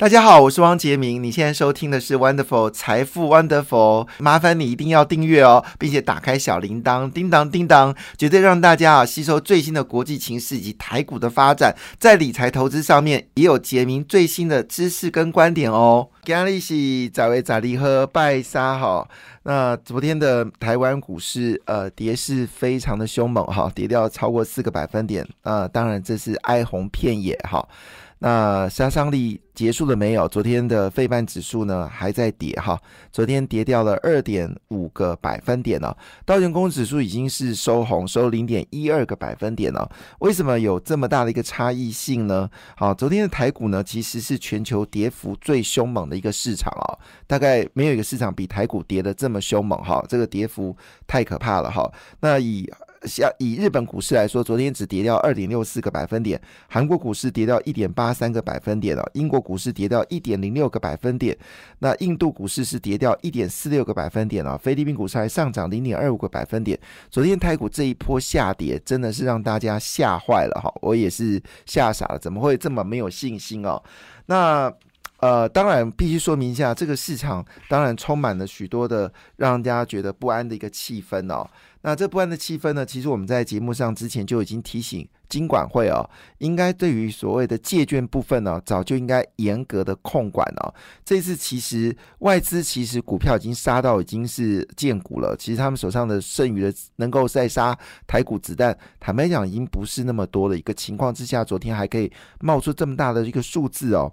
大家好，我是汪杰明。你现在收听的是 Wonderful 财富 Wonderful，麻烦你一定要订阅哦，并且打开小铃铛，叮当叮当，绝对让大家啊吸收最新的国际情势以及台股的发展，在理财投资上面也有杰明最新的知识跟观点哦。今日是早为早利和拜沙哈。那昨天的台湾股市呃跌势非常的凶猛哈，跌掉超过四个百分点啊，当然这是哀鸿遍野哈。那杀伤力结束了没有？昨天的费半指数呢还在跌哈，昨天跌掉了二点五个百分点呢。道琼工指数已经是收红，收零点一二个百分点了。为什么有这么大的一个差异性呢？好，昨天的台股呢其实是全球跌幅最凶猛的一个市场啊，大概没有一个市场比台股跌的这么凶猛哈，这个跌幅太可怕了哈。那以像以日本股市来说，昨天只跌掉二点六四个百分点，韩国股市跌掉一点八三个百分点了，英国股市跌掉一点零六个百分点，那印度股市是跌掉一点四六个百分点了，菲律宾股市还上涨零点二五个百分点。昨天台股这一波下跌，真的是让大家吓坏了哈，我也是吓傻了，怎么会这么没有信心哦？那呃，当然必须说明一下，这个市场当然充满了许多的让大家觉得不安的一个气氛哦。那这不安的气氛呢？其实我们在节目上之前就已经提醒金管会哦，应该对于所谓的借券部分呢，早就应该严格的控管哦。这次其实外资其实股票已经杀到已经是见股了，其实他们手上的剩余的能够再杀台股子弹，坦白讲已经不是那么多的一个情况之下，昨天还可以冒出这么大的一个数字哦。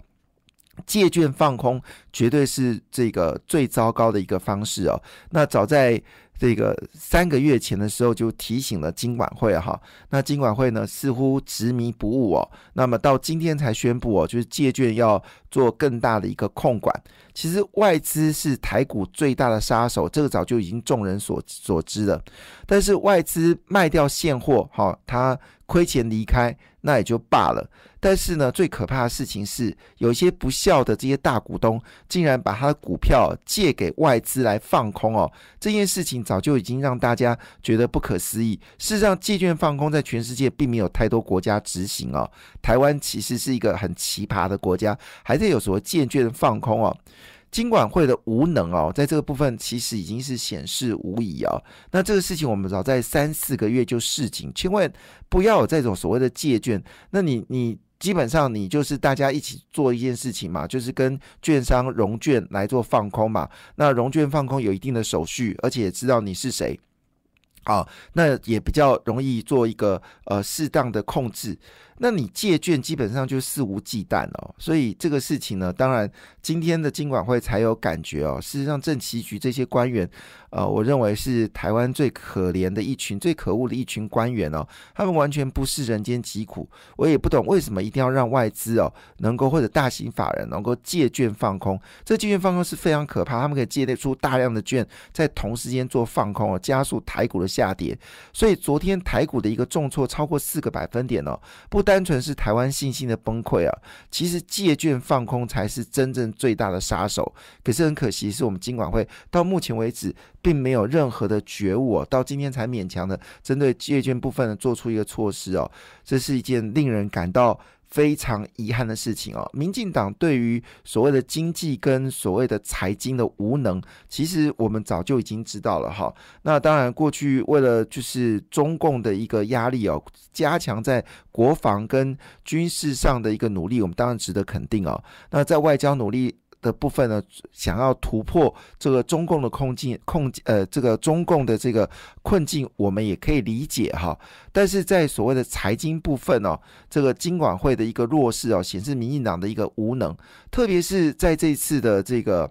借券放空绝对是这个最糟糕的一个方式哦。那早在这个三个月前的时候就提醒了金管会哈，那金管会呢似乎执迷不悟哦，那么到今天才宣布哦，就是借券要做更大的一个控管。其实外资是台股最大的杀手，这个早就已经众人所所知了。但是外资卖掉现货，哈，他亏钱离开。那也就罢了，但是呢，最可怕的事情是，有一些不孝的这些大股东，竟然把他的股票借给外资来放空哦。这件事情早就已经让大家觉得不可思议。事实上，借券放空在全世界并没有太多国家执行哦。台湾其实是一个很奇葩的国家，还在有什么借券放空哦。金管会的无能哦，在这个部分其实已经是显示无疑哦。那这个事情我们早在三四个月就示警，千万不要有这种所谓的借券。那你你基本上你就是大家一起做一件事情嘛，就是跟券商融券来做放空嘛。那融券放空有一定的手续，而且也知道你是谁。好，那也比较容易做一个呃适当的控制。那你借券基本上就肆无忌惮哦，所以这个事情呢，当然今天的金管会才有感觉哦。事实上，政企局这些官员，呃，我认为是台湾最可怜的一群、最可恶的一群官员哦。他们完全不是人间疾苦，我也不懂为什么一定要让外资哦能够或者大型法人能够借券放空。这借券放空是非常可怕，他们可以借得出大量的券，在同时间做放空哦，加速台股的。下跌，所以昨天台股的一个重挫超过四个百分点哦，不单纯是台湾信心的崩溃啊，其实借券放空才是真正最大的杀手。可是很可惜，是我们金管会到目前为止并没有任何的觉悟，到今天才勉强的针对借券部分做出一个措施哦，这是一件令人感到。非常遗憾的事情哦，民进党对于所谓的经济跟所谓的财经的无能，其实我们早就已经知道了哈。那当然，过去为了就是中共的一个压力哦，加强在国防跟军事上的一个努力，我们当然值得肯定哦。那在外交努力。的部分呢，想要突破这个中共的困境控呃，这个中共的这个困境，我们也可以理解哈。但是在所谓的财经部分哦，这个金管会的一个弱势哦，显示民进党的一个无能，特别是在这次的这个。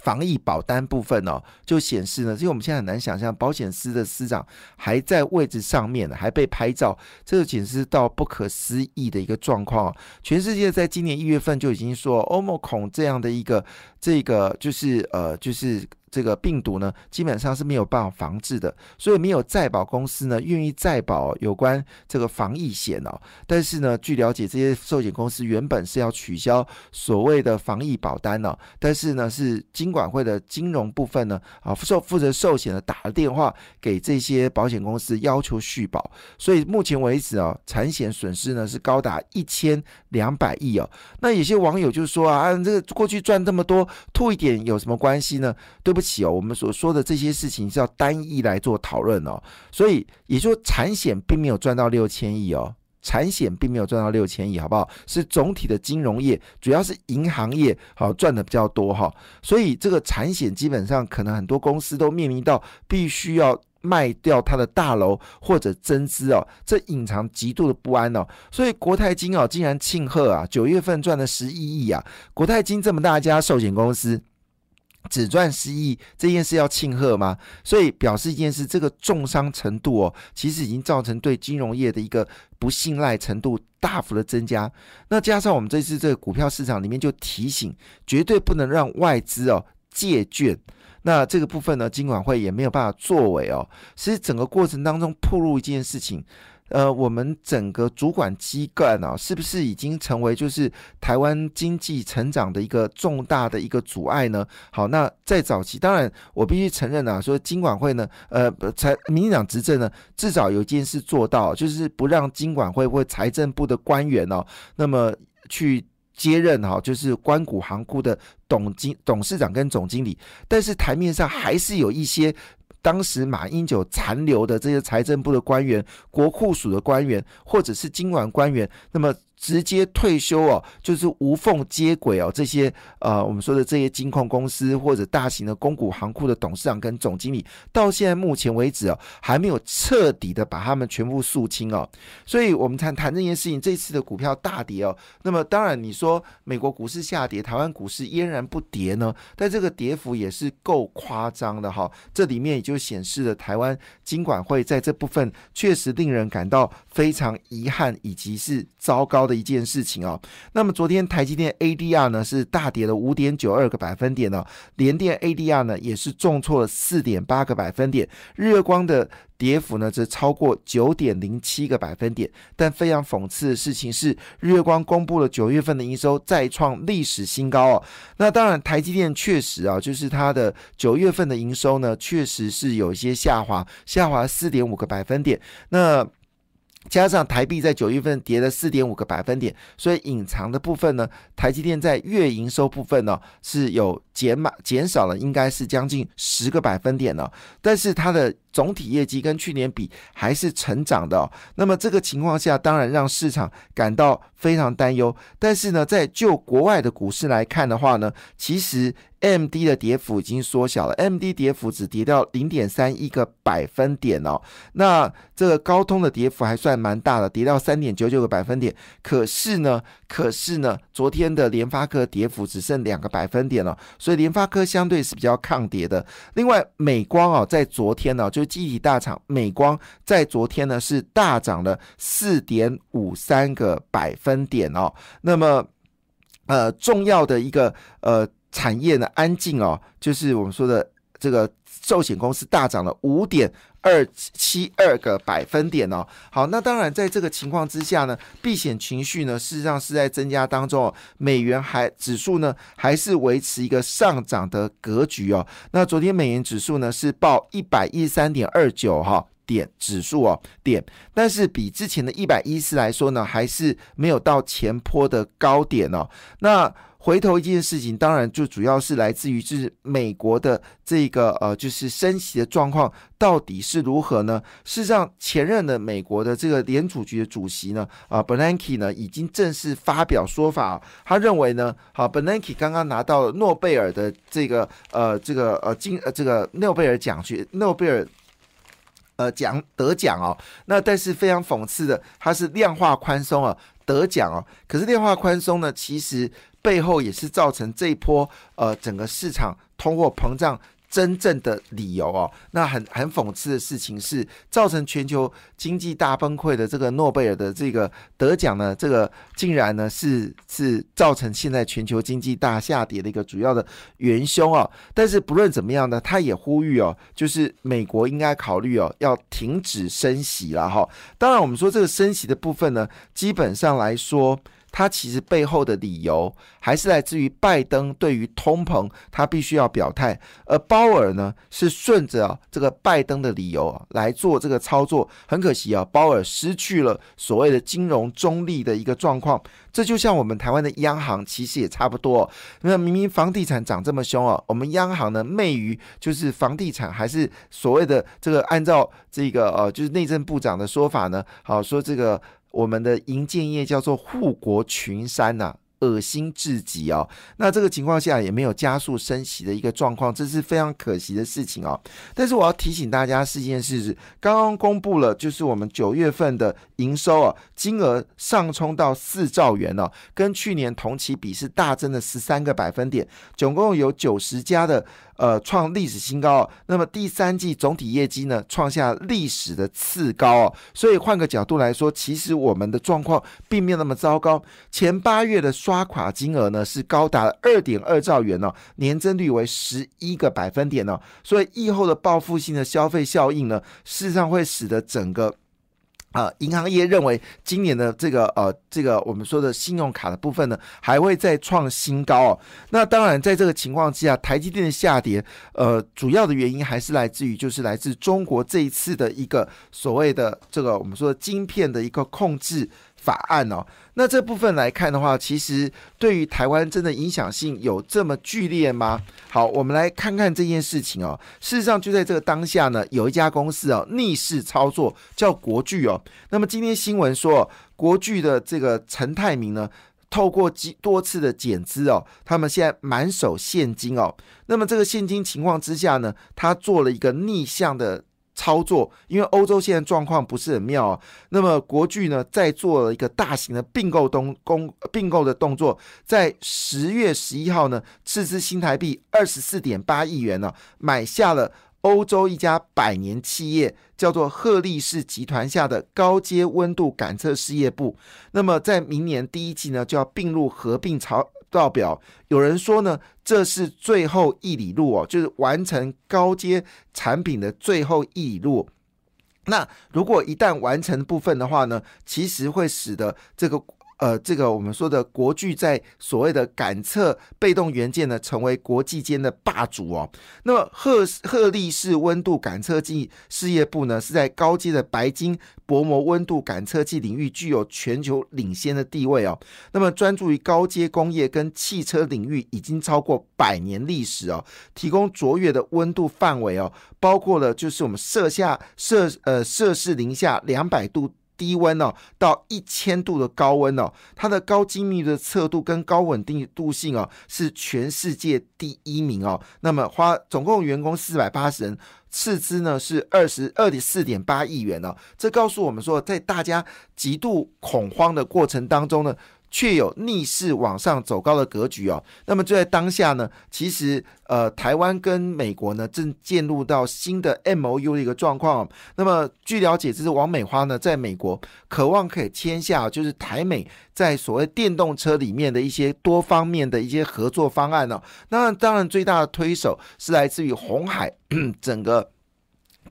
防疫保单部分哦，就显示呢，因为我们现在很难想象，保险司的司长还在位置上面，还被拍照，这个简直到不可思议的一个状况。全世界在今年一月份就已经说，欧盟恐这样的一个这个就是呃就是这个病毒呢，基本上是没有办法防治的，所以没有再保公司呢愿意再保有关这个防疫险哦。但是呢，据了解，这些寿险公司原本是要取消所谓的防疫保单哦，但是呢，是金管会的金融部分呢啊，受负责寿险的打了电话给这些保险公司要求续保，所以目前为止啊，产险损失呢是高达一千两百亿哦。那有些网友就说啊，啊，这个过去赚这么多，吐一点有什么关系呢？对不起哦，我们所说的这些事情是要单一来做讨论哦，所以也就产险并没有赚到六千亿哦，产险并没有赚到六千亿，好不好？是总体的金融业，主要是银行业好赚的比较多哈，所以这个产险基本上可能很多公司都面临到必须要卖掉它的大楼或者增资哦，这隐藏极度的不安哦，所以国泰金哦竟然庆贺啊，九月份赚了十一亿啊，国泰金这么大家寿险公司。只赚十亿这件事要庆贺吗？所以表示一件事，这个重伤程度哦，其实已经造成对金融业的一个不信赖程度大幅的增加。那加上我们这次这个股票市场里面就提醒，绝对不能让外资哦借券。那这个部分呢，金管会也没有办法作为哦。其实整个过程当中，暴露一件事情。呃，我们整个主管机构呢，是不是已经成为就是台湾经济成长的一个重大的一个阻碍呢？好，那在早期，当然我必须承认啊，说金管会呢，呃，财民进党执政呢，至少有一件事做到，就是不让金管会或财政部的官员哦，那么去接任哈，就是关谷行库的董经董事长跟总经理，但是台面上还是有一些。当时马英九残留的这些财政部的官员、国库署的官员，或者是金管官员，那么。直接退休哦，就是无缝接轨哦。这些呃，我们说的这些金控公司或者大型的公股行库的董事长跟总经理，到现在目前为止哦，还没有彻底的把他们全部肃清哦。所以，我们谈谈这件事情，这次的股票大跌哦。那么，当然你说美国股市下跌，台湾股市嫣然不跌呢？但这个跌幅也是够夸张的哈。这里面也就显示了台湾金管会在这部分确实令人感到非常遗憾，以及是糟糕的。一件事情哦，那么昨天台积电 ADR 呢是大跌了五点九二个百分点呢，联电 ADR 呢也是重挫了四点八个百分点，日月光的跌幅呢则超过九点零七个百分点。但非常讽刺的事情是，日月光公布了九月份的营收再创历史新高哦。那当然，台积电确实啊，就是它的九月份的营收呢，确实是有一些下滑，下滑四点五个百分点。那加上台币在九月份跌了四点五个百分点，所以隐藏的部分呢，台积电在月营收部分呢是有减码减少了，应该是将近十个百分点呢，但是它的。总体业绩跟去年比还是成长的，那么这个情况下，当然让市场感到非常担忧。但是呢，在就国外的股市来看的话呢，其实 M D 的跌幅已经缩小了，M D 跌幅只跌掉零点三一个百分点哦。那这个高通的跌幅还算蛮大的，跌到三点九九个百分点。可是呢，可是呢，昨天的联发科跌幅只剩两个百分点了，所以联发科相对是比较抗跌的。另外，美光啊，在昨天呢就记忆体大厂美光在昨天呢是大涨了四点五三个百分点哦。那么，呃，重要的一个呃产业呢，安静哦，就是我们说的这个寿险公司大涨了五点。二七二个百分点哦，好，那当然在这个情况之下呢，避险情绪呢，事实上是在增加当中哦，美元还指数呢还是维持一个上涨的格局哦。那昨天美元指数呢是报一百一十三点二九哈点指数哦点，但是比之前的一百一十来说呢，还是没有到前坡的高点哦。那回头一件事情，当然就主要是来自于就是美国的这个呃，就是升息的状况到底是如何呢？事实上，前任的美国的这个联储局的主席呢，啊，Bernanke 呢，已经正式发表说法，他认为呢，好，Bernanke 刚刚拿到了诺贝尔的这个呃这个呃金呃这个诺贝尔奖学诺贝尔呃奖得奖哦，那但是非常讽刺的，他是量化宽松啊得奖哦，可是量化宽松呢，其实。背后也是造成这一波呃整个市场通货膨胀真正的理由哦。那很很讽刺的事情是，造成全球经济大崩溃的这个诺贝尔的这个得奖呢，这个竟然呢是是造成现在全球经济大下跌的一个主要的元凶哦。但是不论怎么样呢，他也呼吁哦，就是美国应该考虑哦，要停止升息了哈。当然，我们说这个升息的部分呢，基本上来说。它其实背后的理由还是来自于拜登对于通膨，他必须要表态，而鲍尔呢是顺着这个拜登的理由来做这个操作。很可惜啊，鲍尔失去了所谓的金融中立的一个状况。这就像我们台湾的央行，其实也差不多。那明明房地产涨这么凶哦，我们央行呢昧于就是房地产还是所谓的这个按照这个呃就是内政部长的说法呢，好说这个。我们的营建业叫做护国群山呐。恶心至极哦！那这个情况下也没有加速升息的一个状况，这是非常可惜的事情哦。但是我要提醒大家是一件事是，刚刚公布了，就是我们九月份的营收啊，金额上冲到四兆元哦，跟去年同期比是大增了十三个百分点，总共有九十家的呃创历史新高哦。那么第三季总体业绩呢，创下历史的次高哦。所以换个角度来说，其实我们的状况并没有那么糟糕。前八月的双刷卡金额呢是高达二点二兆元呢，年增率为十一个百分点呢，所以疫后的报复性的消费效应呢，事实上会使得整个啊银行业认为今年的这个呃这个我们说的信用卡的部分呢，还会再创新高哦。那当然在这个情况之下，台积电的下跌，呃，主要的原因还是来自于就是来自中国这一次的一个所谓的这个我们说的晶片的一个控制。法案哦，那这部分来看的话，其实对于台湾真的影响性有这么剧烈吗？好，我们来看看这件事情哦。事实上，就在这个当下呢，有一家公司哦逆势操作，叫国巨哦。那么今天新闻说，国巨的这个陈泰明呢，透过几多次的减资哦，他们现在满手现金哦。那么这个现金情况之下呢，他做了一个逆向的。操作，因为欧洲现在状况不是很妙啊。那么国巨呢，在做了一个大型的并购动公并购的动作，在十月十一号呢，斥资新台币二十四点八亿元呢，买下了欧洲一家百年企业，叫做赫利士集团下的高阶温度感测事业部。那么在明年第一季呢，就要并入合并潮。报表有人说呢，这是最后一里路哦，就是完成高阶产品的最后一里路。那如果一旦完成部分的话呢，其实会使得这个。呃，这个我们说的国巨在所谓的感测被动元件呢，成为国际间的霸主哦。那么赫赫利士温度感测器事业部呢，是在高阶的白金薄膜温度感测器领域具有全球领先的地位哦。那么专注于高阶工业跟汽车领域，已经超过百年历史哦，提供卓越的温度范围哦，包括了就是我们摄下摄呃摄氏零下两百度。低温哦，到一千度的高温哦，它的高精密的测度跟高稳定度性哦，是全世界第一名哦。那么花总共员工四百八十人，斥资呢是二十二点四点八亿元哦。这告诉我们说，在大家极度恐慌的过程当中呢。却有逆势往上走高的格局哦。那么就在当下呢，其实呃，台湾跟美国呢正进入到新的 M O U 的一个状况。那么据了解，这是王美花呢在美国渴望可以签下，就是台美在所谓电动车里面的一些多方面的一些合作方案呢。那当然最大的推手是来自于红海 整个。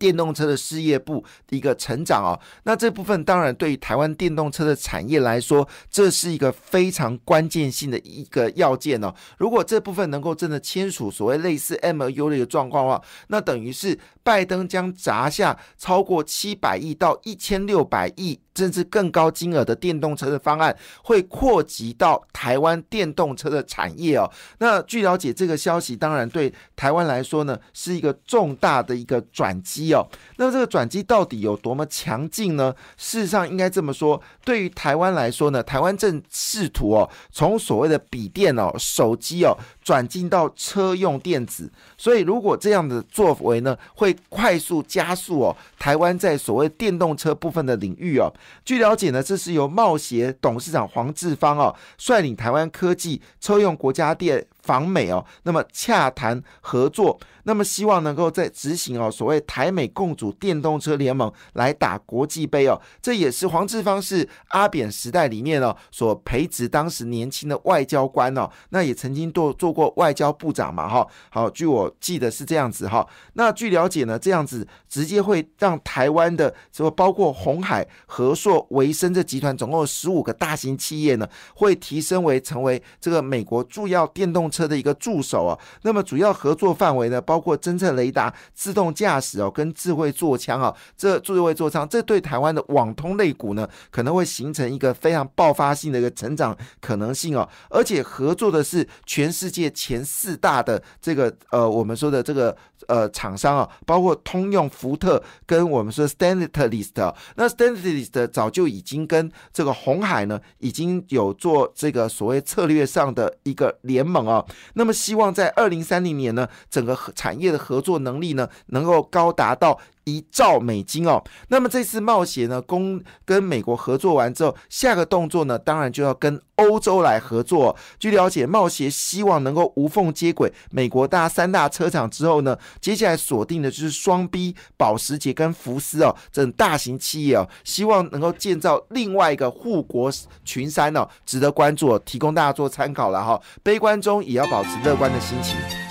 电动车的事业部的一个成长哦，那这部分当然对于台湾电动车的产业来说，这是一个非常关键性的一个要件哦。如果这部分能够真的签署所谓类似 M U 的一个状况的话，那等于是拜登将砸下超过七百亿到一千六百亿。甚至更高金额的电动车的方案会扩及到台湾电动车的产业哦。那据了解，这个消息当然对台湾来说呢，是一个重大的一个转机哦。那这个转机到底有多么强劲呢？事实上，应该这么说，对于台湾来说呢，台湾正试图哦，从所谓的笔电哦、手机哦，转进到车用电子。所以，如果这样的作为呢，会快速加速哦，台湾在所谓电动车部分的领域哦。据了解呢，这是由茂协董事长黄志芳哦率领台湾科技车用国家电访美哦，那么洽谈合作，那么希望能够在执行哦所谓台美共组电动车联盟来打国际杯哦，这也是黄志芳是阿扁时代里面哦所培植当时年轻的外交官哦，那也曾经做做过外交部长嘛哈，好，据我记得是这样子哈，那据了解呢，这样子直接会让台湾的什么包括红海、和硕、维生这集团总共有十五个大型企业呢，会提升为成为这个美国重要电动车的一个助手啊，那么主要合作范围呢，包括侦测雷达、自动驾驶哦，跟智慧座舱啊，这智慧座舱，这对台湾的网通类股呢，可能会形成一个非常爆发性的一个成长可能性哦，而且合作的是全世界前四大的这个呃，我们说的这个呃厂商啊，包括通用、福特跟我们说 Stellantis，那 Stellantis 早就已经跟这个红海呢，已经有做这个所谓策略上的一个联盟啊。那么希望在二零三零年呢，整个产业的合作能力呢，能够高达到。一兆美金哦，那么这次冒险呢，公跟美国合作完之后，下个动作呢，当然就要跟欧洲来合作。据了解，冒险希望能够无缝接轨美国大三大车厂之后呢，接下来锁定的就是双 B、保时捷跟福斯哦，这种大型企业哦，希望能够建造另外一个护国群山哦，值得关注，提供大家做参考了哈。悲观中也要保持乐观的心情。